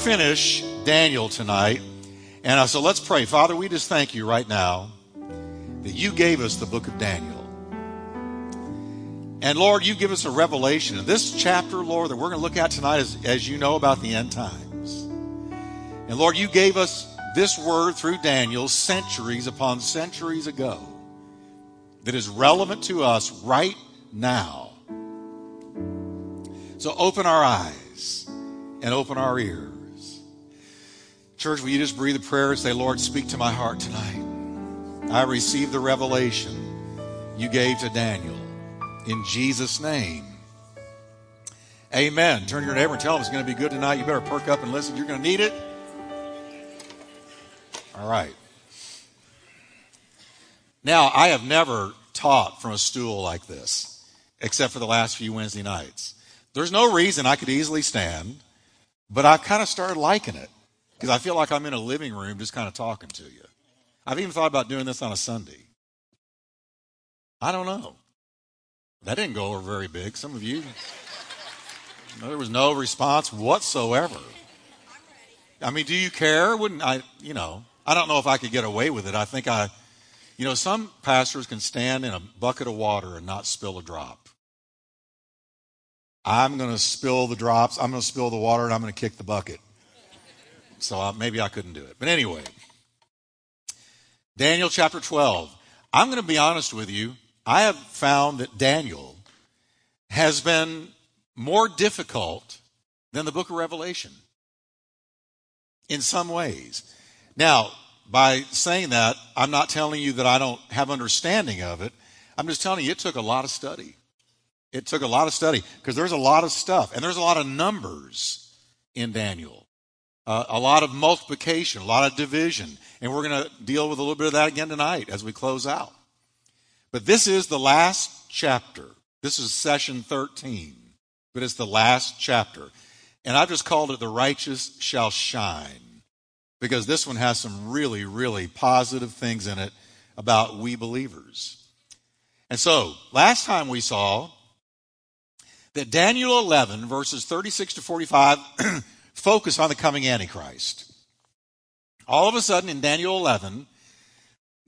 finish Daniel tonight, and I said, let's pray. Father, we just thank you right now that you gave us the book of Daniel. And Lord, you give us a revelation. And this chapter, Lord, that we're going to look at tonight is, as you know, about the end times. And Lord, you gave us this word through Daniel centuries upon centuries ago that is relevant to us right now. So open our eyes and open our ears. Church, will you just breathe a prayer and say, Lord, speak to my heart tonight? I receive the revelation you gave to Daniel. In Jesus' name. Amen. Turn to your neighbor and tell him it's going to be good tonight. You better perk up and listen. You're going to need it. All right. Now, I have never taught from a stool like this, except for the last few Wednesday nights. There's no reason I could easily stand, but I kind of started liking it because I feel like I'm in a living room just kind of talking to you. I've even thought about doing this on a Sunday. I don't know. That didn't go over very big. Some of you, there was no response whatsoever. I mean, do you care? Wouldn't I, you know, I don't know if I could get away with it. I think I, you know, some pastors can stand in a bucket of water and not spill a drop. I'm going to spill the drops, I'm going to spill the water, and I'm going to kick the bucket. So I, maybe I couldn't do it. But anyway, Daniel chapter 12. I'm going to be honest with you. I have found that Daniel has been more difficult than the book of Revelation in some ways. Now, by saying that, I'm not telling you that I don't have understanding of it. I'm just telling you it took a lot of study. It took a lot of study because there's a lot of stuff and there's a lot of numbers in Daniel. Uh, a lot of multiplication, a lot of division. And we're going to deal with a little bit of that again tonight as we close out. But this is the last chapter. This is session 13, but it's the last chapter. And I've just called it The Righteous Shall Shine because this one has some really, really positive things in it about we believers. And so, last time we saw that Daniel 11, verses 36 to 45, focus on the coming Antichrist. All of a sudden, in Daniel 11,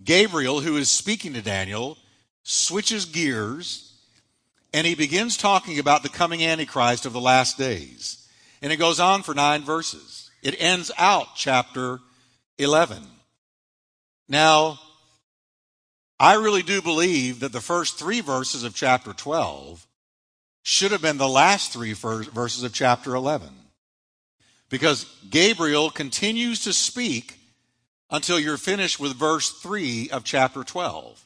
Gabriel, who is speaking to Daniel, switches gears and he begins talking about the coming Antichrist of the last days. And it goes on for nine verses. It ends out chapter 11. Now, I really do believe that the first three verses of chapter 12 should have been the last three verses of chapter 11. Because Gabriel continues to speak until you're finished with verse 3 of chapter 12.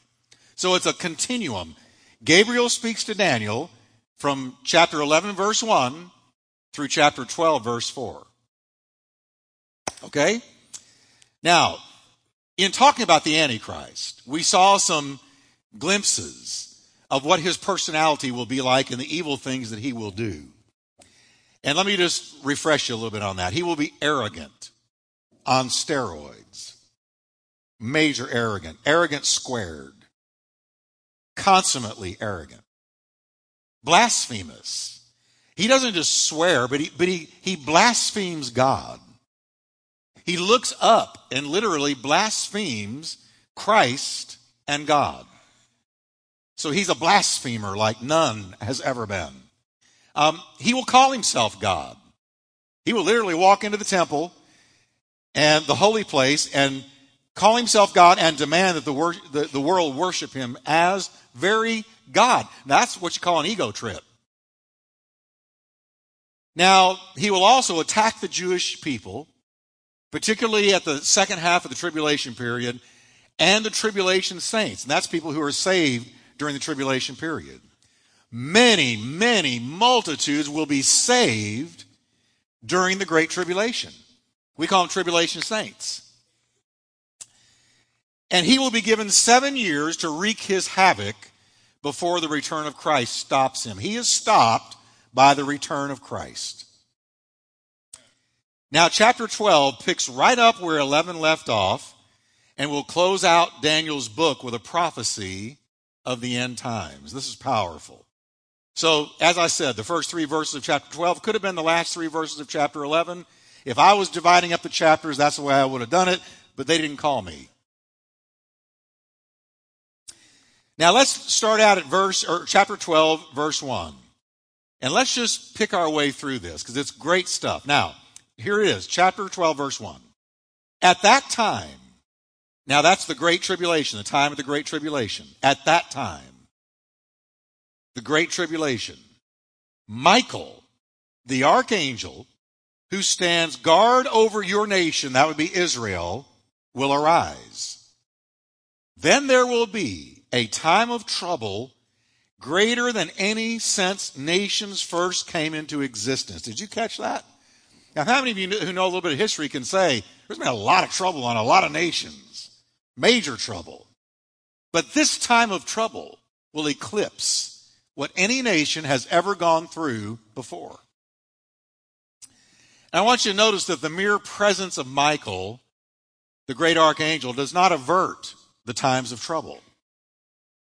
So it's a continuum. Gabriel speaks to Daniel from chapter 11, verse 1 through chapter 12, verse 4. Okay? Now, in talking about the Antichrist, we saw some glimpses of what his personality will be like and the evil things that he will do. And let me just refresh you a little bit on that. He will be arrogant on steroids. Major arrogant. Arrogant squared consummately arrogant, blasphemous. He doesn't just swear, but he, but he, he blasphemes God. He looks up and literally blasphemes Christ and God. So he's a blasphemer like none has ever been. Um, he will call himself God. He will literally walk into the temple and the holy place and call himself God and demand that the, wor- the, the world worship him as very God. That's what you call an ego trip. Now, he will also attack the Jewish people, particularly at the second half of the tribulation period, and the tribulation saints. And that's people who are saved during the tribulation period. Many, many multitudes will be saved during the Great Tribulation. We call them tribulation saints. And he will be given seven years to wreak his havoc before the return of Christ stops him. He is stopped by the return of Christ. Now, chapter 12 picks right up where 11 left off and will close out Daniel's book with a prophecy of the end times. This is powerful. So, as I said, the first three verses of chapter 12 could have been the last three verses of chapter 11. If I was dividing up the chapters, that's the way I would have done it, but they didn't call me. Now let's start out at verse or chapter 12, verse 1. And let's just pick our way through this because it's great stuff. Now, here it is, chapter 12, verse 1. At that time, now that's the great tribulation, the time of the great tribulation. At that time, the great tribulation, Michael, the archangel, who stands guard over your nation, that would be Israel, will arise. Then there will be a time of trouble greater than any since nations first came into existence. Did you catch that? Now, how many of you who know a little bit of history can say there's been a lot of trouble on a lot of nations? Major trouble. But this time of trouble will eclipse what any nation has ever gone through before. And I want you to notice that the mere presence of Michael, the great archangel, does not avert the times of trouble.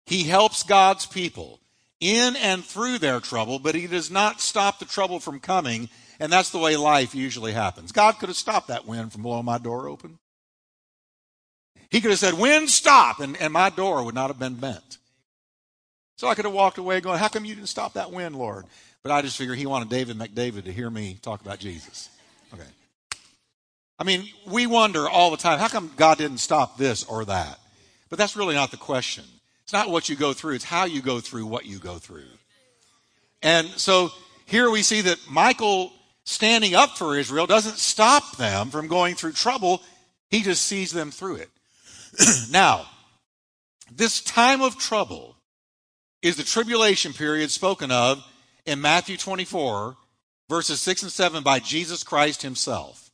He helps God's people in and through their trouble, but he does not stop the trouble from coming, and that's the way life usually happens. God could have stopped that wind from blowing my door open. He could have said, Wind, stop, and, and my door would not have been bent. So I could have walked away going, How come you didn't stop that wind, Lord? But I just figured he wanted David McDavid to hear me talk about Jesus. Okay. I mean, we wonder all the time, how come God didn't stop this or that? But that's really not the question. It's not what you go through, it's how you go through what you go through. And so here we see that Michael standing up for Israel doesn't stop them from going through trouble, he just sees them through it. now, this time of trouble is the tribulation period spoken of in Matthew 24, verses 6 and 7 by Jesus Christ himself.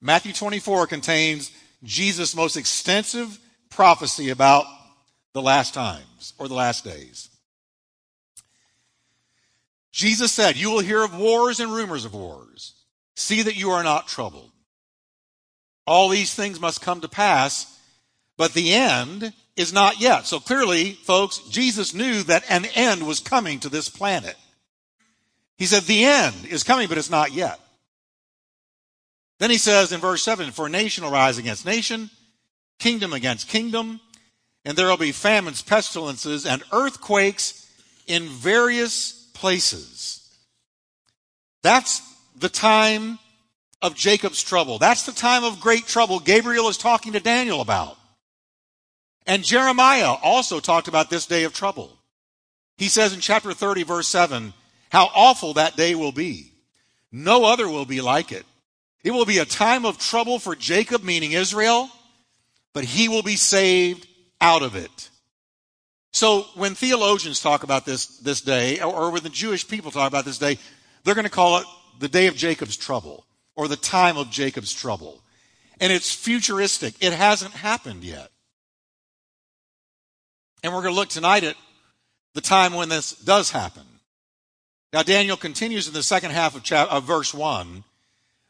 Matthew 24 contains Jesus' most extensive prophecy about the last times or the last days. Jesus said, You will hear of wars and rumors of wars. See that you are not troubled. All these things must come to pass, but the end is not yet. So clearly, folks, Jesus knew that an end was coming to this planet. He said, The end is coming, but it's not yet. Then he says in verse 7 For nation will rise against nation, kingdom against kingdom and there will be famines, pestilences, and earthquakes in various places. That's the time of Jacob's trouble. That's the time of great trouble Gabriel is talking to Daniel about. And Jeremiah also talked about this day of trouble. He says in chapter 30, verse 7, how awful that day will be. No other will be like it. It will be a time of trouble for Jacob, meaning Israel, but he will be saved out of it. So when theologians talk about this, this day, or when the Jewish people talk about this day, they're going to call it the day of Jacob's trouble, or the time of Jacob's trouble. And it's futuristic. It hasn't happened yet. And we're going to look tonight at the time when this does happen. Now, Daniel continues in the second half of, chapter, of verse 1.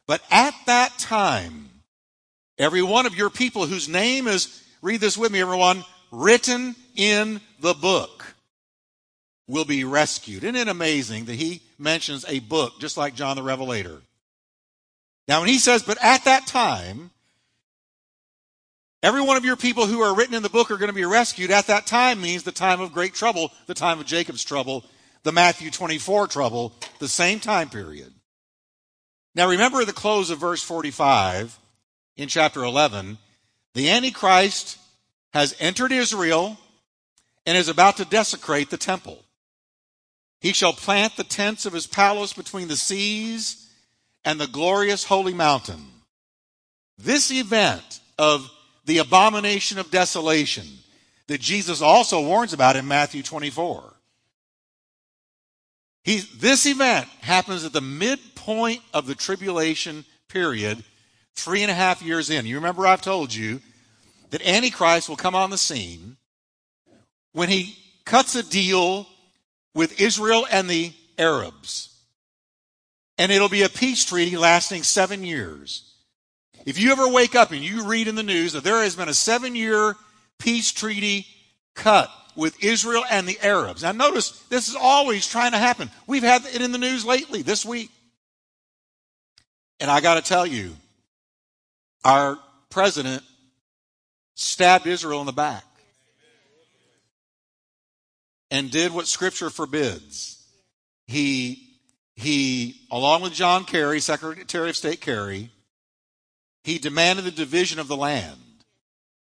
But at that time, every one of your people whose name is read this with me, everyone, written in the book will be rescued. Isn't it amazing that he mentions a book just like John the Revelator? Now, when he says, but at that time, every one of your people who are written in the book are going to be rescued, at that time means the time of great trouble, the time of Jacob's trouble, the Matthew 24 trouble, the same time period. Now, remember the close of verse 45 in chapter 11 the Antichrist has entered Israel and is about to desecrate the temple. He shall plant the tents of his palace between the seas and the glorious holy mountain. This event of the abomination of desolation that Jesus also warns about in Matthew 24. He, this event happens at the midpoint of the tribulation period three and a half years in. You remember I've told you that Antichrist will come on the scene when he cuts a deal with Israel and the Arabs. And it'll be a peace treaty lasting seven years. If you ever wake up and you read in the news that there has been a seven year peace treaty cut with Israel and the Arabs. Now notice, this is always trying to happen. We've had it in the news lately, this week. And I got to tell you, our president stabbed Israel in the back and did what scripture forbids. He, he, along with John Kerry, Secretary of State Kerry, he demanded the division of the land.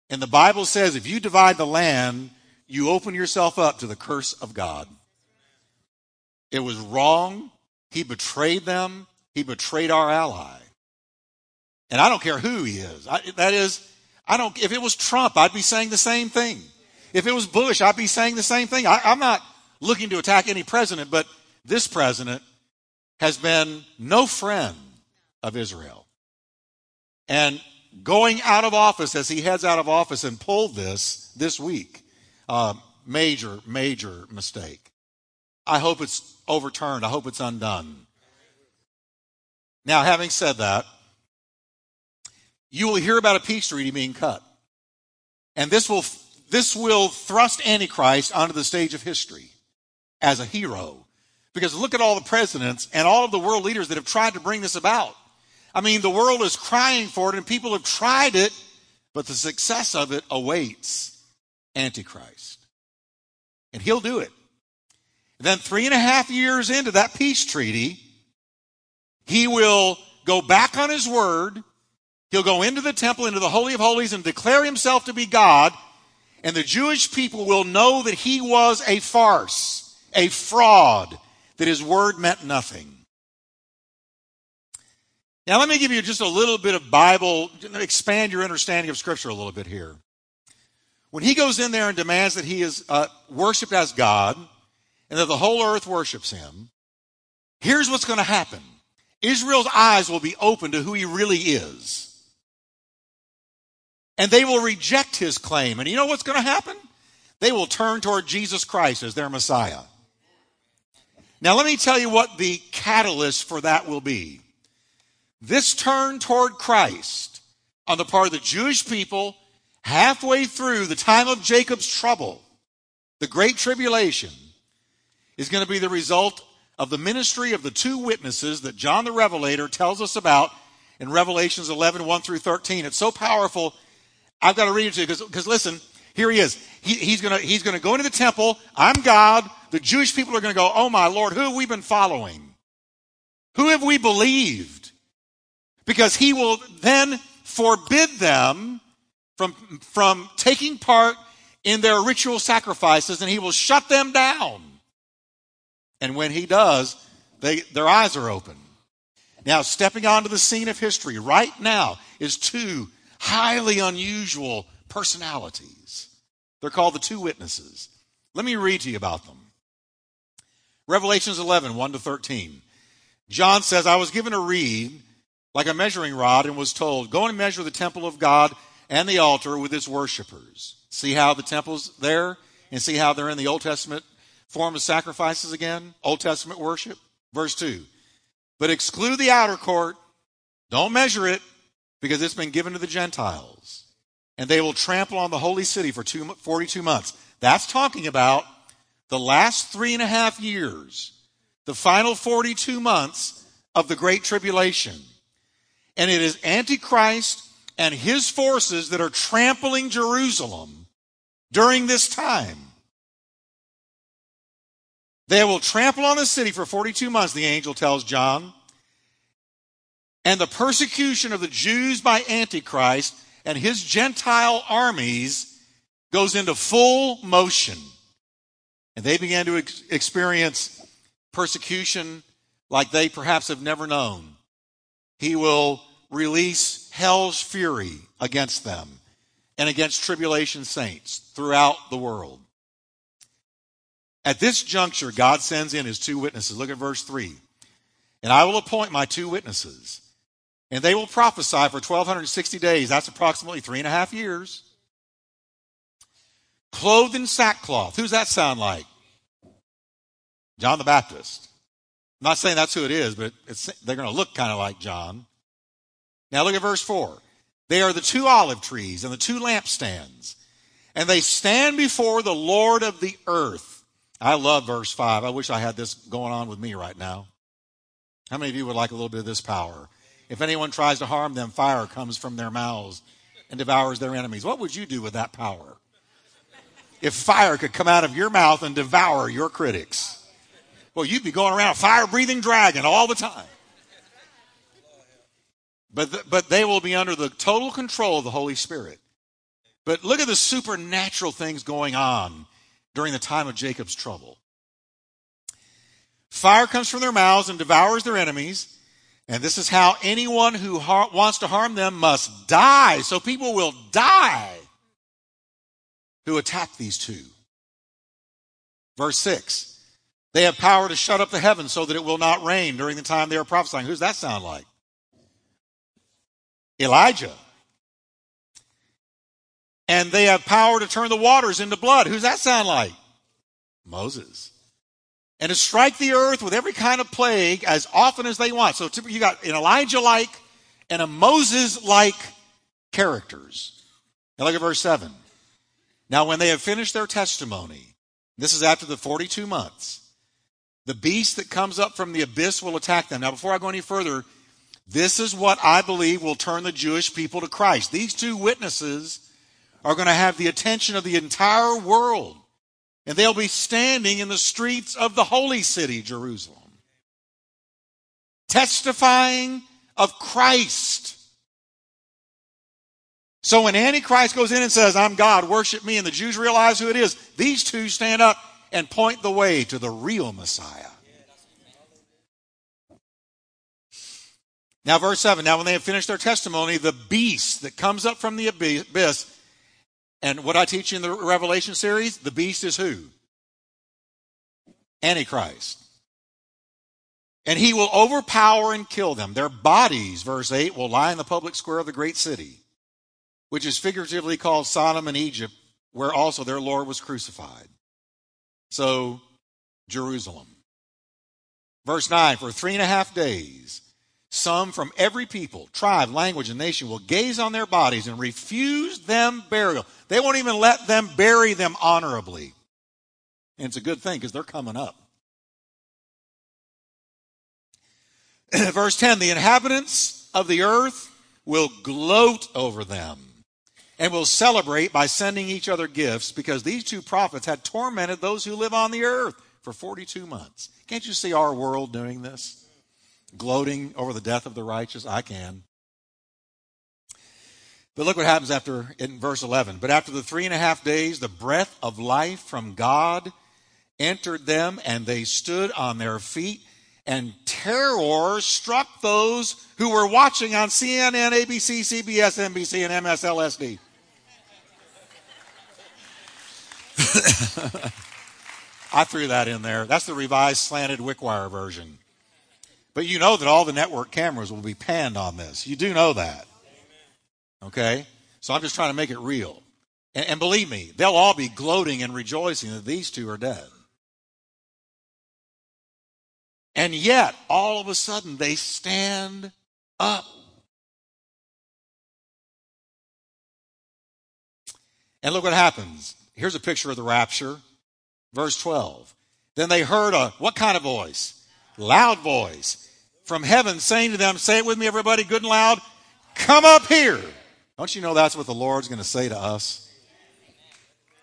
And the Bible says if you divide the land, you open yourself up to the curse of God. It was wrong. He betrayed them. He betrayed our ally. And I don't care who he is. I, that is, I don't, if it was Trump, I'd be saying the same thing. If it was Bush, I'd be saying the same thing. I, I'm not looking to attack any president, but this president has been no friend of Israel. And going out of office as he heads out of office and pulled this this week, uh, major, major mistake. I hope it's overturned. I hope it's undone. Now, having said that, you will hear about a peace treaty being cut. And this will, this will thrust Antichrist onto the stage of history as a hero. Because look at all the presidents and all of the world leaders that have tried to bring this about. I mean, the world is crying for it and people have tried it, but the success of it awaits Antichrist. And he'll do it. And then three and a half years into that peace treaty, he will go back on his word He'll go into the temple, into the Holy of Holies, and declare himself to be God, and the Jewish people will know that he was a farce, a fraud, that his word meant nothing. Now, let me give you just a little bit of Bible, expand your understanding of Scripture a little bit here. When he goes in there and demands that he is uh, worshiped as God and that the whole earth worships him, here's what's going to happen Israel's eyes will be open to who he really is and they will reject his claim. And you know what's going to happen? They will turn toward Jesus Christ as their Messiah. Now, let me tell you what the catalyst for that will be. This turn toward Christ on the part of the Jewish people halfway through the time of Jacob's trouble, the great tribulation, is going to be the result of the ministry of the two witnesses that John the Revelator tells us about in Revelations 11, 1 through 13. It's so powerful, I've got to read it to you because listen, here he is. He, he's going he's going to go into the temple. I'm God. The Jewish people are going to go, oh my Lord, who have we been following? Who have we believed? Because he will then forbid them from, from taking part in their ritual sacrifices and he will shut them down. And when he does, they, their eyes are open. Now, stepping onto the scene of history right now is two highly unusual personalities. They're called the two witnesses. Let me read to you about them. Revelations 11, 1 to 13. John says, I was given a reed like a measuring rod and was told, Go and measure the temple of God and the altar with its worshippers. See how the temple's there and see how they're in the Old Testament form of sacrifices again? Old Testament worship. Verse 2. But exclude the outer court. Don't measure it because it's been given to the Gentiles. And they will trample on the holy city for two, 42 months. That's talking about the last three and a half years, the final 42 months of the Great Tribulation. And it is Antichrist and his forces that are trampling Jerusalem during this time. They will trample on the city for 42 months, the angel tells John. And the persecution of the Jews by Antichrist and his Gentile armies goes into full motion. And they began to ex- experience persecution like they perhaps have never known. He will release hell's fury against them and against tribulation saints throughout the world. At this juncture, God sends in his two witnesses. Look at verse 3. And I will appoint my two witnesses and they will prophesy for 1260 days. That's approximately three and a half years. Clothed in sackcloth. Who's that sound like? John the Baptist. I'm not saying that's who it is, but they're going to look kind of like John. Now look at verse 4. They are the two olive trees and the two lampstands, and they stand before the Lord of the earth. I love verse 5. I wish I had this going on with me right now. How many of you would like a little bit of this power? if anyone tries to harm them, fire comes from their mouths and devours their enemies. What would you do with that power? If fire could come out of your mouth and devour your critics, well, you'd be going around a fire breathing dragon all the time. But, the, but they will be under the total control of the Holy Spirit. But look at the supernatural things going on during the time of Jacob's trouble. Fire comes from their mouths and devours their enemies. And this is how anyone who har- wants to harm them must die. So people will die who attack these two. Verse 6 They have power to shut up the heavens so that it will not rain during the time they are prophesying. Who's that sound like? Elijah. And they have power to turn the waters into blood. Who's that sound like? Moses. And to strike the earth with every kind of plague as often as they want. So you got an Elijah like and a Moses like characters. Now look at verse 7. Now, when they have finished their testimony, this is after the 42 months, the beast that comes up from the abyss will attack them. Now, before I go any further, this is what I believe will turn the Jewish people to Christ. These two witnesses are going to have the attention of the entire world. And they'll be standing in the streets of the holy city, Jerusalem, testifying of Christ. So when Antichrist goes in and says, I'm God, worship me, and the Jews realize who it is, these two stand up and point the way to the real Messiah. Now, verse 7 Now, when they have finished their testimony, the beast that comes up from the abyss, and what I teach you in the Revelation series, the beast is who? Antichrist. And he will overpower and kill them. Their bodies, verse 8, will lie in the public square of the great city which is figuratively called Sodom and Egypt, where also their Lord was crucified. So, Jerusalem. Verse 9 For three and a half days, some from every people, tribe, language, and nation will gaze on their bodies and refuse them burial. They won't even let them bury them honorably. And it's a good thing because they're coming up. Verse 10 The inhabitants of the earth will gloat over them and will celebrate by sending each other gifts because these two prophets had tormented those who live on the earth for 42 months. Can't you see our world doing this? Gloating over the death of the righteous? I can. But look what happens after in verse 11. But after the three and a half days, the breath of life from God entered them, and they stood on their feet, and terror struck those who were watching on CNN, ABC, CBS, NBC, and MSLSD. I threw that in there. That's the revised slanted Wickwire version. But you know that all the network cameras will be panned on this. You do know that. Okay? So I'm just trying to make it real. And, and believe me, they'll all be gloating and rejoicing that these two are dead. And yet, all of a sudden, they stand up. And look what happens. Here's a picture of the rapture. Verse 12. Then they heard a, what kind of voice? Loud voice from heaven saying to them, say it with me, everybody, good and loud, come up here. Don't you know that's what the Lord's going to say to us?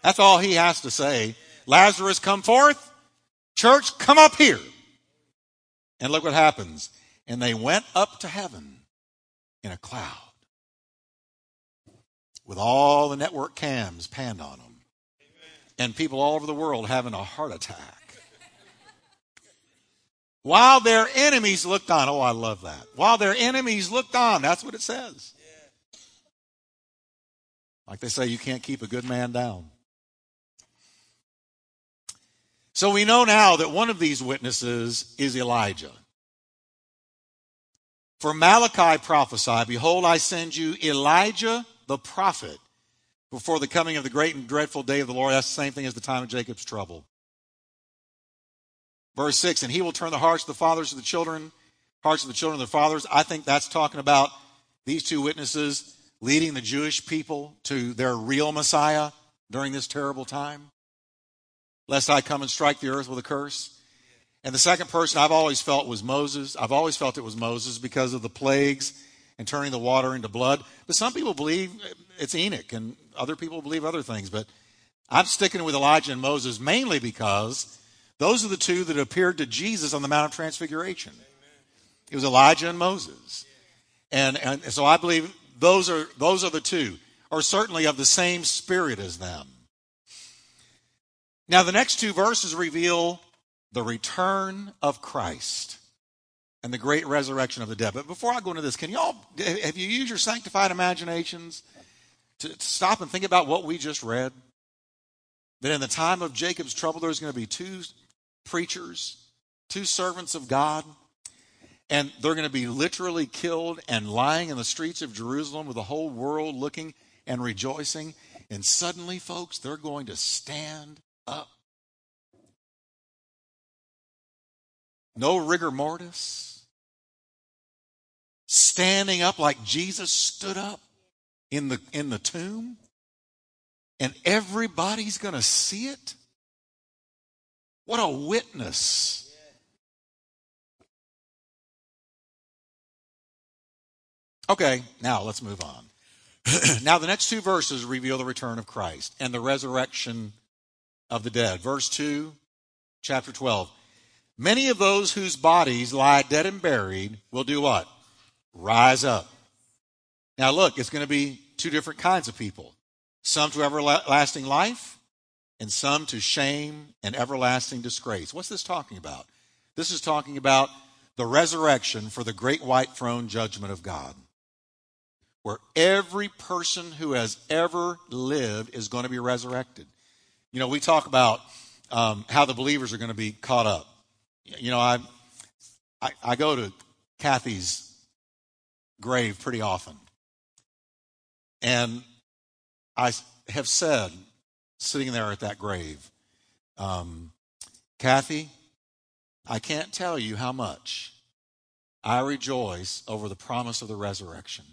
That's all he has to say. Lazarus, come forth. Church, come up here. And look what happens. And they went up to heaven in a cloud with all the network cams panned on them and people all over the world having a heart attack. While their enemies looked on. Oh, I love that. While their enemies looked on. That's what it says. Like they say, you can't keep a good man down. So we know now that one of these witnesses is Elijah. For Malachi prophesied, Behold, I send you Elijah the prophet before the coming of the great and dreadful day of the Lord. That's the same thing as the time of Jacob's trouble. Verse 6 And he will turn the hearts of the fathers to the children, hearts of the children to their fathers. I think that's talking about these two witnesses leading the Jewish people to their real Messiah during this terrible time. Lest I come and strike the earth with a curse. And the second person I've always felt was Moses. I've always felt it was Moses because of the plagues and turning the water into blood. But some people believe it's Enoch, and other people believe other things. But I'm sticking with Elijah and Moses mainly because those are the two that appeared to Jesus on the Mount of Transfiguration. It was Elijah and Moses. And, and so I believe those are, those are the two, or certainly of the same spirit as them. Now, the next two verses reveal the return of Christ and the great resurrection of the dead. But before I go into this, can y'all, have you used your sanctified imaginations to, to stop and think about what we just read? That in the time of Jacob's trouble, there's going to be two preachers, two servants of God, and they're going to be literally killed and lying in the streets of Jerusalem with the whole world looking and rejoicing. And suddenly, folks, they're going to stand up. No rigor mortis. Standing up like Jesus stood up in the, in the tomb. And everybody's going to see it. What a witness. Okay, now let's move on. now, the next two verses reveal the return of Christ and the resurrection of the dead. Verse 2, chapter 12. Many of those whose bodies lie dead and buried will do what? Rise up. Now, look, it's going to be two different kinds of people some to everlasting life, and some to shame and everlasting disgrace. What's this talking about? This is talking about the resurrection for the great white throne judgment of God where every person who has ever lived is going to be resurrected. You know, we talk about um, how the believers are going to be caught up. You know, I, I, I go to Kathy's grave pretty often. And I have said, sitting there at that grave, um, Kathy, I can't tell you how much I rejoice over the promise of the resurrection.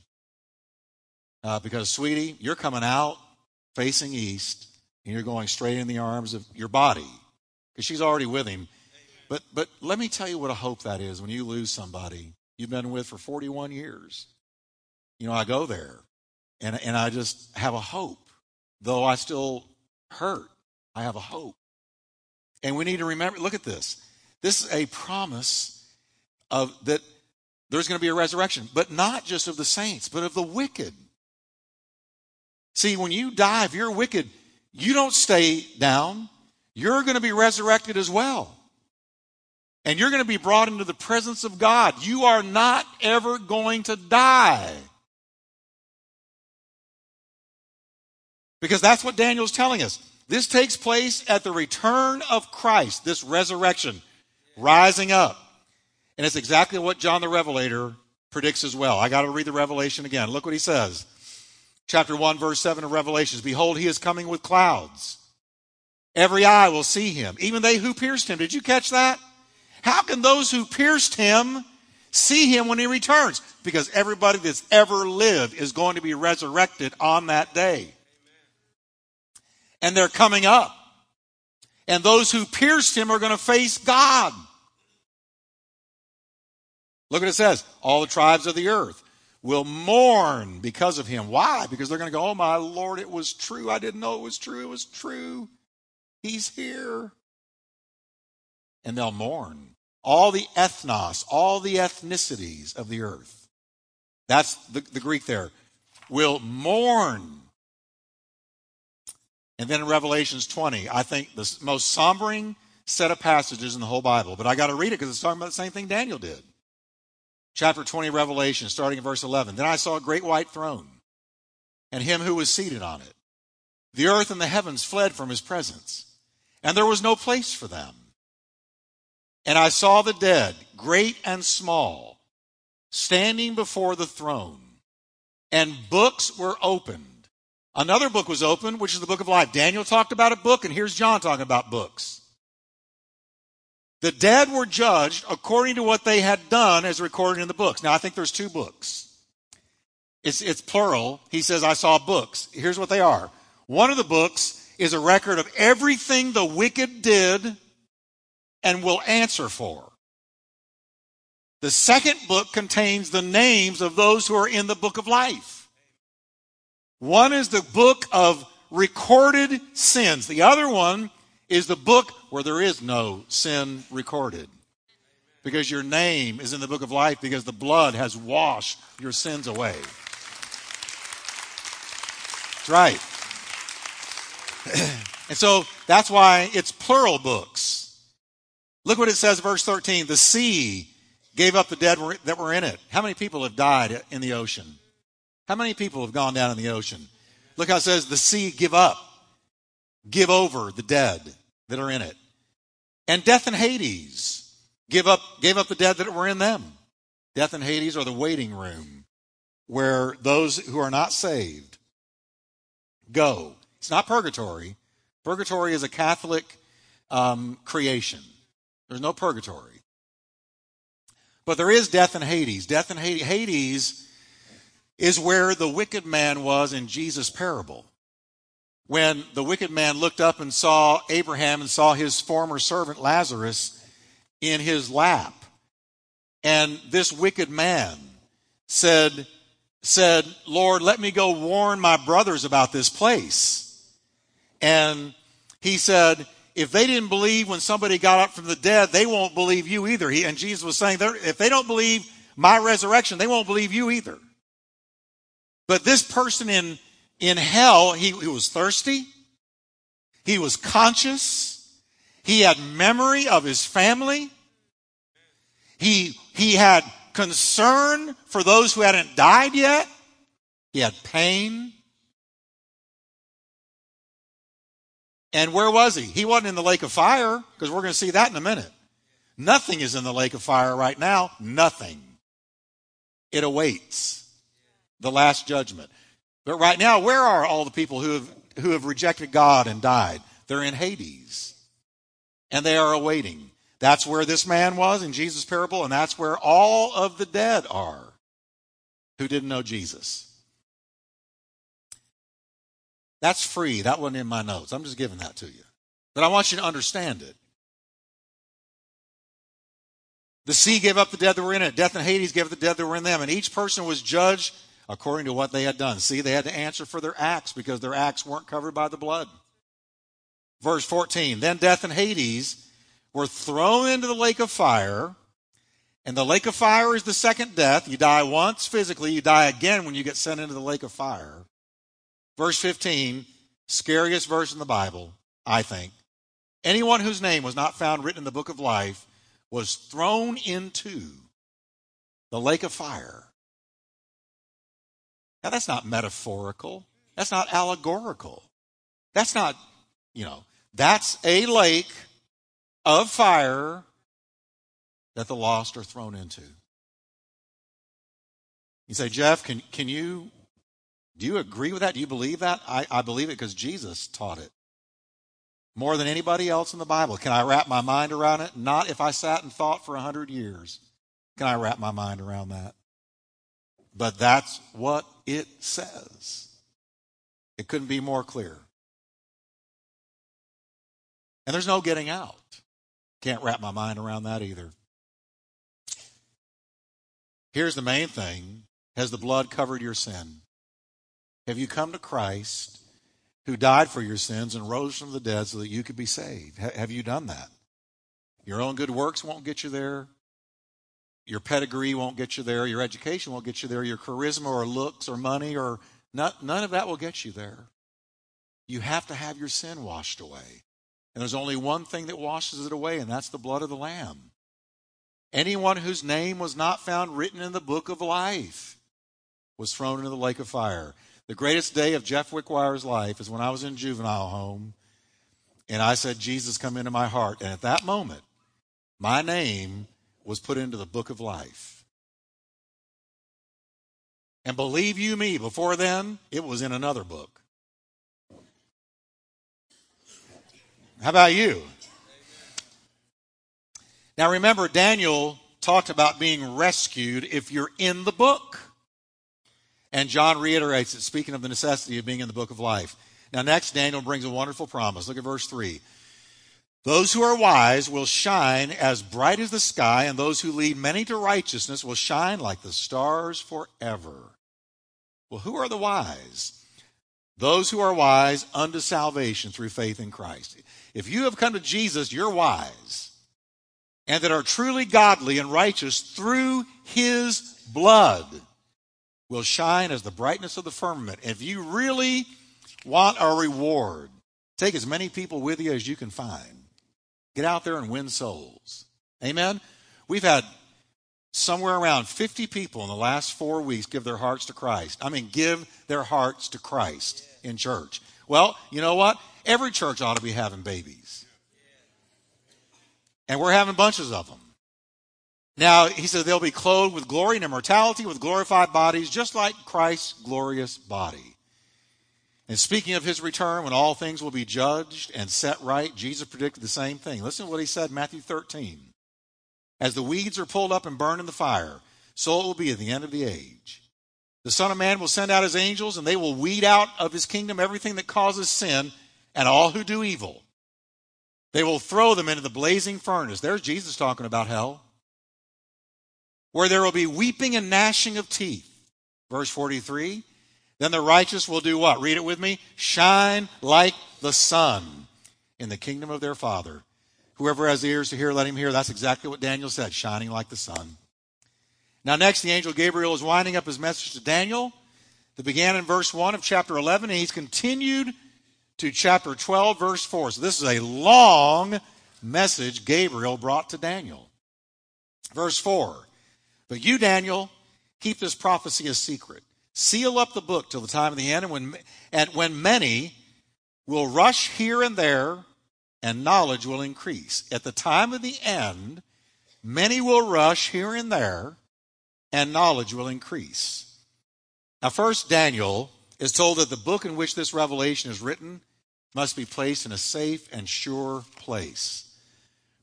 Uh, because, sweetie, you're coming out facing east and you're going straight in the arms of your body because she's already with him. But, but let me tell you what a hope that is when you lose somebody you've been with for 41 years. You know, I go there and, and I just have a hope. Though I still hurt, I have a hope. And we need to remember look at this. This is a promise of that there's going to be a resurrection, but not just of the saints, but of the wicked. See, when you die, if you're wicked, you don't stay down. You're going to be resurrected as well. And you're going to be brought into the presence of God. You are not ever going to die. Because that's what Daniel's telling us. This takes place at the return of Christ, this resurrection, rising up. And it's exactly what John the Revelator predicts as well. I got to read the Revelation again. Look what he says chapter 1, verse 7 of Revelations. Behold, he is coming with clouds. Every eye will see him, even they who pierced him. Did you catch that? How can those who pierced him see him when he returns? Because everybody that's ever lived is going to be resurrected on that day. And they're coming up. And those who pierced him are going to face God. Look what it says. All the tribes of the earth will mourn because of him. Why? Because they're going to go, Oh my Lord, it was true. I didn't know it was true. It was true. He's here. And they'll mourn. All the ethnos, all the ethnicities of the earth. That's the, the Greek there. Will mourn. And then in Revelations 20, I think the most sombering set of passages in the whole Bible. But I got to read it because it's talking about the same thing Daniel did chapter 20 Revelation, starting in verse 11. Then I saw a great white throne, and him who was seated on it. The earth and the heavens fled from his presence, and there was no place for them. And I saw the dead, great and small, standing before the throne, and books were opened. Another book was opened, which is the book of life. Daniel talked about a book, and here's John talking about books. The dead were judged according to what they had done as recorded in the books. Now, I think there's two books. It's, it's plural. He says, I saw books. Here's what they are. One of the books is a record of everything the wicked did and will answer for. The second book contains the names of those who are in the book of life. One is the book of recorded sins. The other one is the book where there is no sin recorded. Because your name is in the book of life because the blood has washed your sins away. That's right. and so that's why it's plural books. Look what it says, verse 13. The sea gave up the dead that were in it. How many people have died in the ocean? How many people have gone down in the ocean? Look how it says the sea give up, give over the dead that are in it. And death and Hades give up, gave up the dead that were in them. Death and Hades are the waiting room where those who are not saved go. It's not purgatory. Purgatory is a Catholic um, creation. There's no purgatory. But there is death and Hades. Death and Hades is where the wicked man was in Jesus' parable. When the wicked man looked up and saw Abraham and saw his former servant Lazarus in his lap. And this wicked man said, said, Lord, let me go warn my brothers about this place. And he said, if they didn't believe when somebody got up from the dead, they won't believe you either. He, and Jesus was saying, if they don't believe my resurrection, they won't believe you either. But this person in, in hell, he, he was thirsty. He was conscious. He had memory of his family. He, he had concern for those who hadn't died yet. He had pain. And where was he? He wasn't in the lake of fire, because we're going to see that in a minute. Nothing is in the lake of fire right now. Nothing. It awaits the last judgment. But right now, where are all the people who have, who have rejected God and died? They're in Hades. And they are awaiting. That's where this man was in Jesus' parable, and that's where all of the dead are who didn't know Jesus. That's free. That wasn't in my notes. I'm just giving that to you. But I want you to understand it. The sea gave up the dead that were in it. Death and Hades gave up the dead that were in them. And each person was judged according to what they had done. See, they had to answer for their acts because their acts weren't covered by the blood. Verse 14 Then death and Hades were thrown into the lake of fire. And the lake of fire is the second death. You die once physically, you die again when you get sent into the lake of fire. Verse 15, scariest verse in the Bible, I think. Anyone whose name was not found written in the book of life was thrown into the lake of fire. Now, that's not metaphorical. That's not allegorical. That's not, you know, that's a lake of fire that the lost are thrown into. You say, Jeff, can, can you do you agree with that? Do you believe that? I, I believe it because Jesus taught it. More than anybody else in the Bible. Can I wrap my mind around it? Not if I sat and thought for a hundred years. Can I wrap my mind around that? But that's what it says. It couldn't be more clear. And there's no getting out. Can't wrap my mind around that either. Here's the main thing Has the blood covered your sin? Have you come to Christ who died for your sins and rose from the dead so that you could be saved? have you done that? Your own good works won't get you there. Your pedigree won't get you there. Your education won't get you there. Your charisma or looks or money or not, none of that will get you there. You have to have your sin washed away. And there's only one thing that washes it away, and that's the blood of the Lamb. Anyone whose name was not found written in the book of life was thrown into the lake of fire. The greatest day of Jeff Wickwire's life is when I was in juvenile home and I said, Jesus, come into my heart. And at that moment, my name was put into the book of life. And believe you me, before then, it was in another book. How about you? Now remember, Daniel talked about being rescued if you're in the book. And John reiterates it, speaking of the necessity of being in the book of life. Now, next, Daniel brings a wonderful promise. Look at verse 3. Those who are wise will shine as bright as the sky, and those who lead many to righteousness will shine like the stars forever. Well, who are the wise? Those who are wise unto salvation through faith in Christ. If you have come to Jesus, you're wise, and that are truly godly and righteous through his blood will shine as the brightness of the firmament. If you really want a reward, take as many people with you as you can find. Get out there and win souls. Amen. We've had somewhere around 50 people in the last four weeks give their hearts to Christ. I mean, give their hearts to Christ in church. Well, you know what? Every church ought to be having babies. And we're having bunches of them. Now, he said they'll be clothed with glory and immortality, with glorified bodies, just like Christ's glorious body. And speaking of his return, when all things will be judged and set right, Jesus predicted the same thing. Listen to what he said in Matthew 13. As the weeds are pulled up and burned in the fire, so it will be at the end of the age. The Son of Man will send out his angels, and they will weed out of his kingdom everything that causes sin and all who do evil. They will throw them into the blazing furnace. There's Jesus talking about hell. Where there will be weeping and gnashing of teeth. Verse 43. Then the righteous will do what? Read it with me. Shine like the sun in the kingdom of their Father. Whoever has ears to hear, let him hear. That's exactly what Daniel said, shining like the sun. Now, next, the angel Gabriel is winding up his message to Daniel that began in verse 1 of chapter 11, and he's continued to chapter 12, verse 4. So, this is a long message Gabriel brought to Daniel. Verse 4 But you, Daniel, keep this prophecy a secret Seal up the book till the time of the end, and when, and when many will rush here and there, and knowledge will increase. At the time of the end, many will rush here and there, and knowledge will increase. Now, first, Daniel is told that the book in which this revelation is written must be placed in a safe and sure place.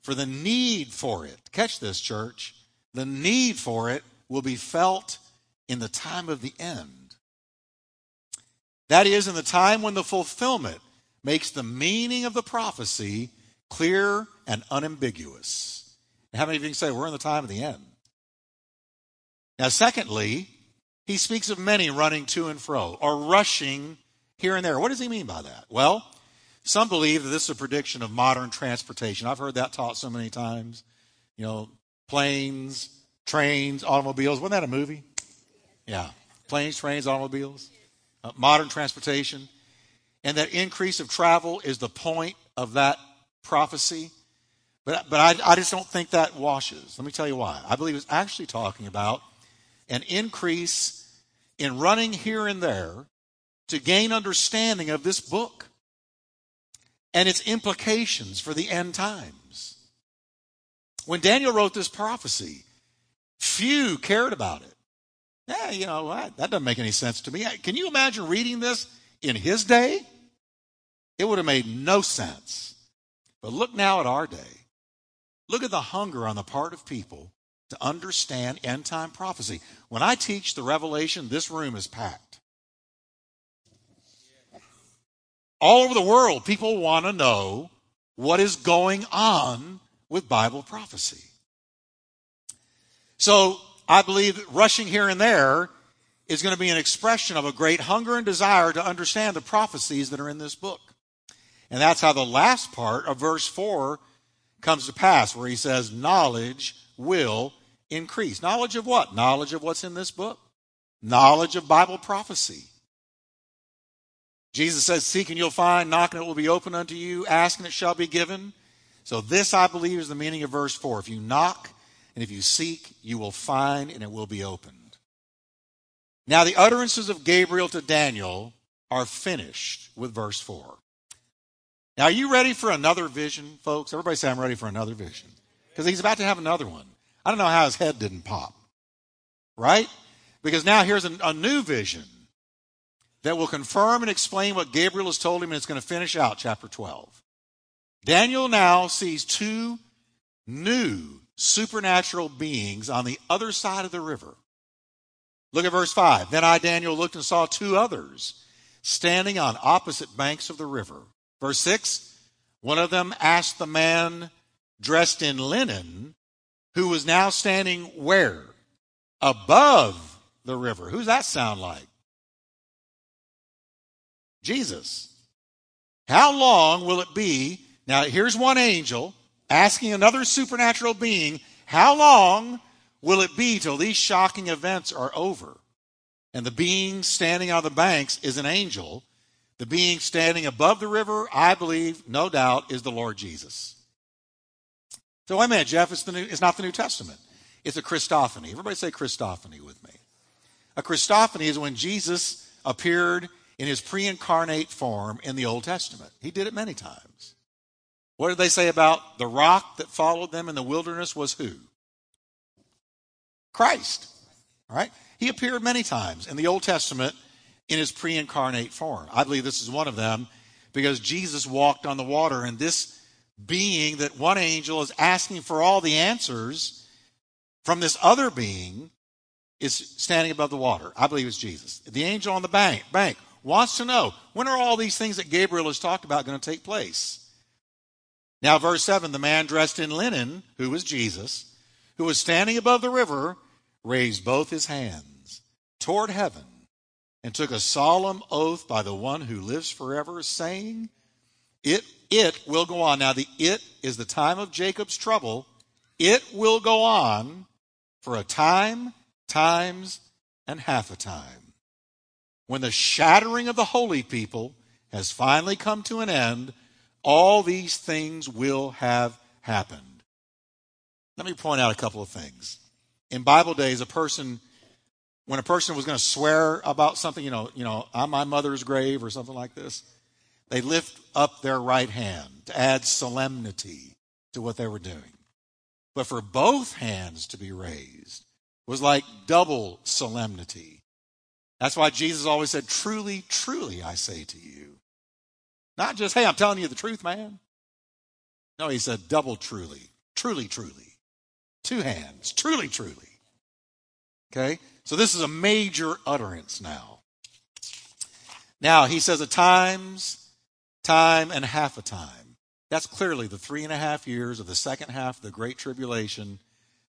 For the need for it, catch this, church, the need for it will be felt in the time of the end. That is, in the time when the fulfillment makes the meaning of the prophecy clear and unambiguous. how many of you can say we're in the time of the end? Now, secondly, he speaks of many running to and fro or rushing here and there. What does he mean by that? Well, some believe that this is a prediction of modern transportation. I've heard that taught so many times. You know, planes, trains, automobiles. Wasn't that a movie? Yeah. Planes, trains, automobiles, uh, modern transportation. And that increase of travel is the point of that prophecy. But, but I, I just don't think that washes. Let me tell you why. I believe it's actually talking about an increase in running here and there to gain understanding of this book and its implications for the end times. When Daniel wrote this prophecy, few cared about it yeah, you know, that doesn't make any sense to me. Can you imagine reading this in his day? It would have made no sense. But look now at our day. Look at the hunger on the part of people to understand end time prophecy. When I teach the revelation, this room is packed. All over the world, people want to know what is going on with Bible prophecy. So I believe rushing here and there is going to be an expression of a great hunger and desire to understand the prophecies that are in this book. And that's how the last part of verse 4 comes to pass, where he says, Knowledge will increase. Knowledge of what? Knowledge of what's in this book. Knowledge of Bible prophecy. Jesus says, Seek and you'll find, knock and it will be open unto you, ask and it shall be given. So, this, I believe, is the meaning of verse 4. If you knock, and if you seek, you will find, and it will be opened. Now, the utterances of Gabriel to Daniel are finished with verse 4. Now, are you ready for another vision, folks? Everybody say, I'm ready for another vision. Because he's about to have another one. I don't know how his head didn't pop. Right? Because now here's a, a new vision that will confirm and explain what Gabriel has told him, and it's going to finish out chapter 12. Daniel now sees two new supernatural beings on the other side of the river. Look at verse 5. Then I, Daniel, looked and saw two others standing on opposite banks of the river. Verse 6 One of them asked the man dressed in linen, who was now standing where? Above the river. Who's that sound like? Jesus. How long will it be? Now, here's one angel asking another supernatural being, How long will it be till these shocking events are over? And the being standing on the banks is an angel. The being standing above the river, I believe, no doubt, is the Lord Jesus. So wait a minute, Jeff, it's, the new, it's not the New Testament. It's a Christophany. Everybody say Christophany with me. A Christophany is when Jesus appeared in his pre incarnate form in the Old Testament. He did it many times. What did they say about the rock that followed them in the wilderness was who? Christ. All right? He appeared many times in the Old Testament in his pre incarnate form. I believe this is one of them because Jesus walked on the water, and this being that one angel is asking for all the answers from this other being is standing above the water. I believe it's Jesus. The angel on the bank, bank wants to know when are all these things that Gabriel has talked about going to take place? Now, verse 7 the man dressed in linen, who was Jesus, who was standing above the river, raised both his hands toward heaven and took a solemn oath by the one who lives forever, saying, It, it will go on. Now, the it is the time of Jacob's trouble. It will go on for a time, times, and half a time. When the shattering of the holy people has finally come to an end, all these things will have happened. Let me point out a couple of things. In Bible days, a person, when a person was going to swear about something, you know, you know, on my mother's grave or something like this, they lift up their right hand to add solemnity to what they were doing. But for both hands to be raised was like double solemnity. That's why Jesus always said, Truly, truly, I say to you. Not just, hey, I'm telling you the truth, man. No, he said double truly, truly, truly. Two hands, truly, truly. Okay? So this is a major utterance now. Now, he says a times, time, and half a time. That's clearly the three and a half years of the second half of the Great Tribulation,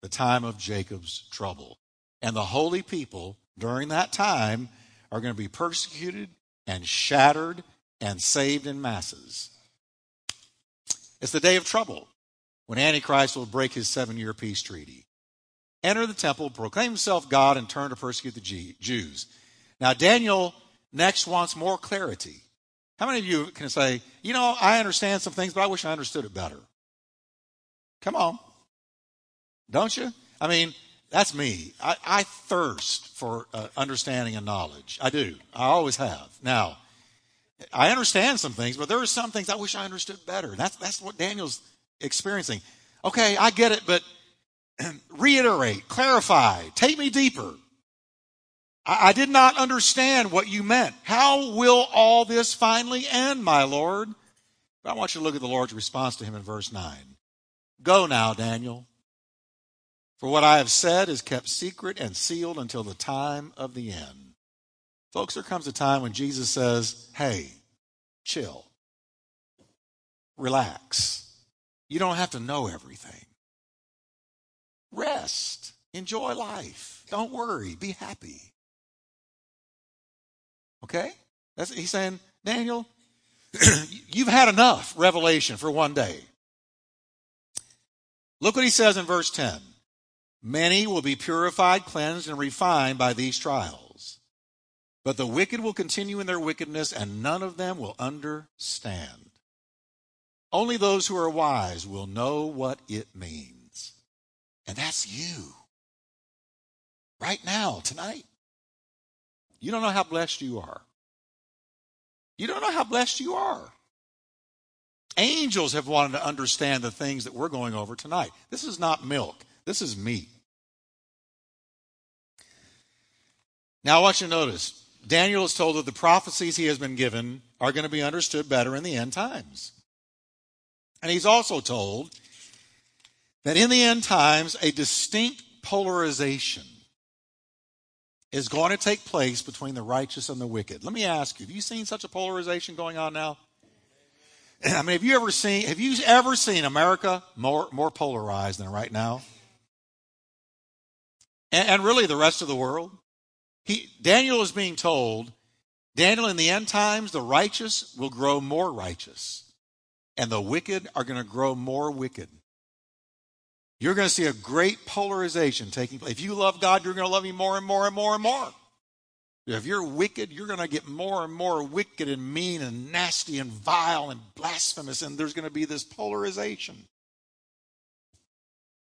the time of Jacob's trouble. And the holy people during that time are going to be persecuted and shattered and saved in masses. It's the day of trouble when Antichrist will break his seven year peace treaty, enter the temple, proclaim himself God, and turn to persecute the Jews. Now, Daniel next wants more clarity. How many of you can say, you know, I understand some things, but I wish I understood it better? Come on. Don't you? I mean, that's me. I, I thirst for uh, understanding and knowledge. I do. I always have. Now, I understand some things, but there are some things I wish I understood better. That's, that's what Daniel's experiencing. Okay, I get it, but reiterate, clarify, take me deeper. I, I did not understand what you meant. How will all this finally end, my Lord? But I want you to look at the Lord's response to him in verse 9. Go now, Daniel. For what I have said is kept secret and sealed until the time of the end. Folks, there comes a time when Jesus says, hey, chill, relax. You don't have to know everything. Rest, enjoy life. Don't worry, be happy. Okay? That's, he's saying, Daniel, you've had enough revelation for one day. Look what he says in verse 10. Many will be purified, cleansed, and refined by these trials. But the wicked will continue in their wickedness, and none of them will understand. Only those who are wise will know what it means. And that's you. Right now, tonight. You don't know how blessed you are. You don't know how blessed you are. Angels have wanted to understand the things that we're going over tonight. This is not milk, this is meat. Now, I want you to notice Daniel is told that the prophecies he has been given are going to be understood better in the end times. And he's also told that in the end times, a distinct polarization is going to take place between the righteous and the wicked. Let me ask you, have you seen such a polarization going on now? I mean, have you ever seen have you ever seen America more more polarized than right now? And, and really the rest of the world? He Daniel is being told, Daniel, in the end times, the righteous will grow more righteous, and the wicked are going to grow more wicked. You're going to see a great polarization taking place. If you love God, you're going to love Him more and more and more and more. If you're wicked, you're going to get more and more wicked and mean and nasty and vile and blasphemous, and there's going to be this polarization.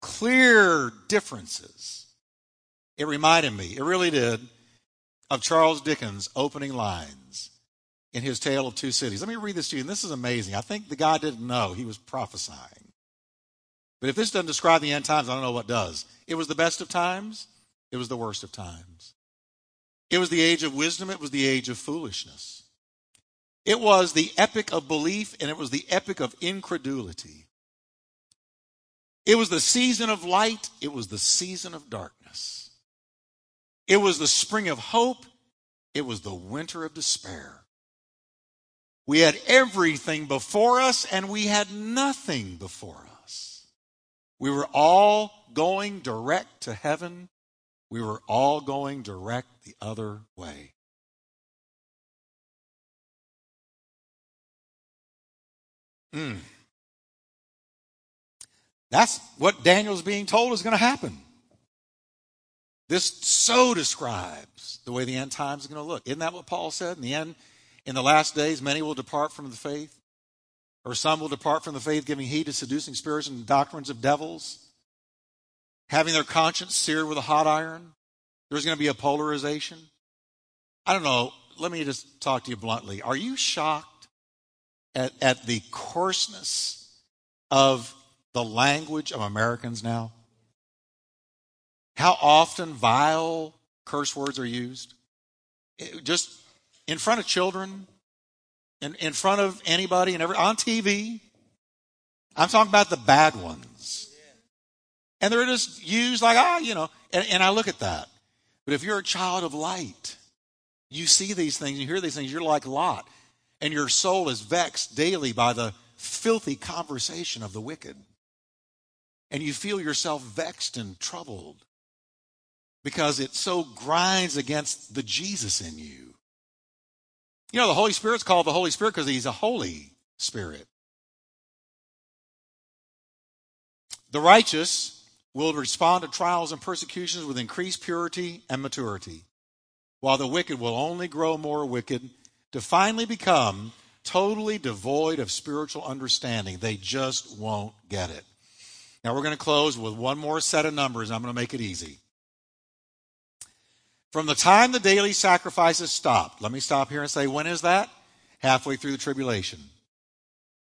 Clear differences. It reminded me, it really did, of Charles Dickens' opening lines in his Tale of Two Cities. Let me read this to you, and this is amazing. I think the guy didn't know he was prophesying. But if this doesn't describe the end times, I don't know what does. It was the best of times, it was the worst of times. It was the age of wisdom, it was the age of foolishness. It was the epic of belief, and it was the epic of incredulity. It was the season of light, it was the season of darkness. It was the spring of hope, it was the winter of despair. We had everything before us, and we had nothing before us. We were all going direct to heaven we were all going direct the other way. Mm. That's what Daniel's being told is going to happen. This so describes the way the end times are going to look. Isn't that what Paul said? In the end, in the last days, many will depart from the faith, or some will depart from the faith, giving heed to seducing spirits and doctrines of devils having their conscience seared with a hot iron. There's going to be a polarization. I don't know. Let me just talk to you bluntly. Are you shocked at, at the coarseness of the language of Americans now? How often vile curse words are used? It, just in front of children, in, in front of anybody, and every, on TV. I'm talking about the bad ones. And they're just used like, ah, you know, and, and I look at that. But if you're a child of light, you see these things, you hear these things, you're like Lot. And your soul is vexed daily by the filthy conversation of the wicked. And you feel yourself vexed and troubled because it so grinds against the Jesus in you. You know, the Holy Spirit's called the Holy Spirit because he's a Holy Spirit. The righteous will respond to trials and persecutions with increased purity and maturity, while the wicked will only grow more wicked to finally become totally devoid of spiritual understanding. They just won't get it. Now we're going to close with one more set of numbers. I'm going to make it easy. From the time the daily sacrifices stopped, let me stop here and say, when is that? Halfway through the tribulation.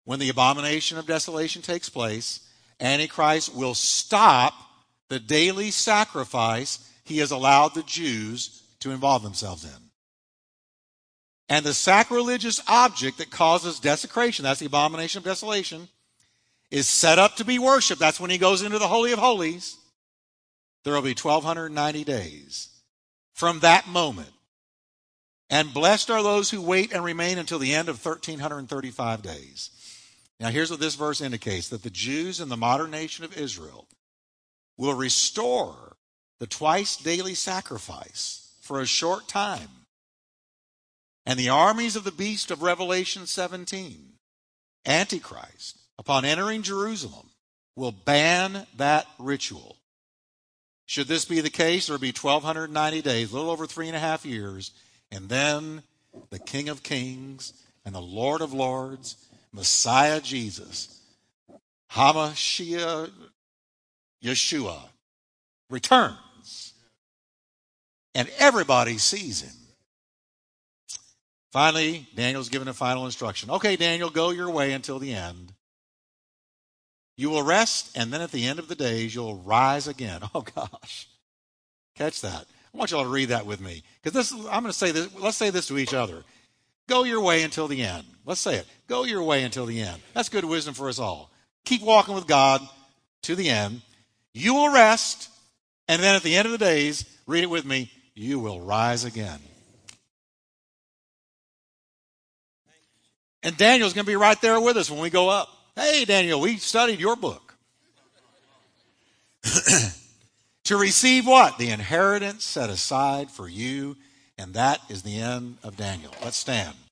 When the abomination of desolation takes place, Antichrist will stop the daily sacrifice he has allowed the Jews to involve themselves in. And the sacrilegious object that causes desecration, that's the abomination of desolation, is set up to be worshiped. That's when he goes into the Holy of Holies. There will be 1,290 days from that moment. And blessed are those who wait and remain until the end of 1,335 days. Now, here's what this verse indicates that the Jews in the modern nation of Israel will restore the twice daily sacrifice for a short time. And the armies of the beast of Revelation 17, Antichrist, upon entering Jerusalem, will ban that ritual. Should this be the case, there will be 1,290 days, a little over three and a half years, and then the King of Kings and the Lord of Lords Messiah Jesus, Hamashiach Yeshua, returns. And everybody sees him. Finally, Daniel's given a final instruction. Okay, Daniel, go your way until the end. You will rest, and then at the end of the days, you'll rise again. Oh, gosh. Catch that. I want you all to read that with me. Because this, I'm going to say this, let's say this to each other. Go your way until the end. Let's say it. Go your way until the end. That's good wisdom for us all. Keep walking with God to the end. You will rest, and then at the end of the days, read it with me, you will rise again. And Daniel's going to be right there with us when we go up. Hey, Daniel, we studied your book. to receive what? The inheritance set aside for you. And that is the end of Daniel. Let's stand.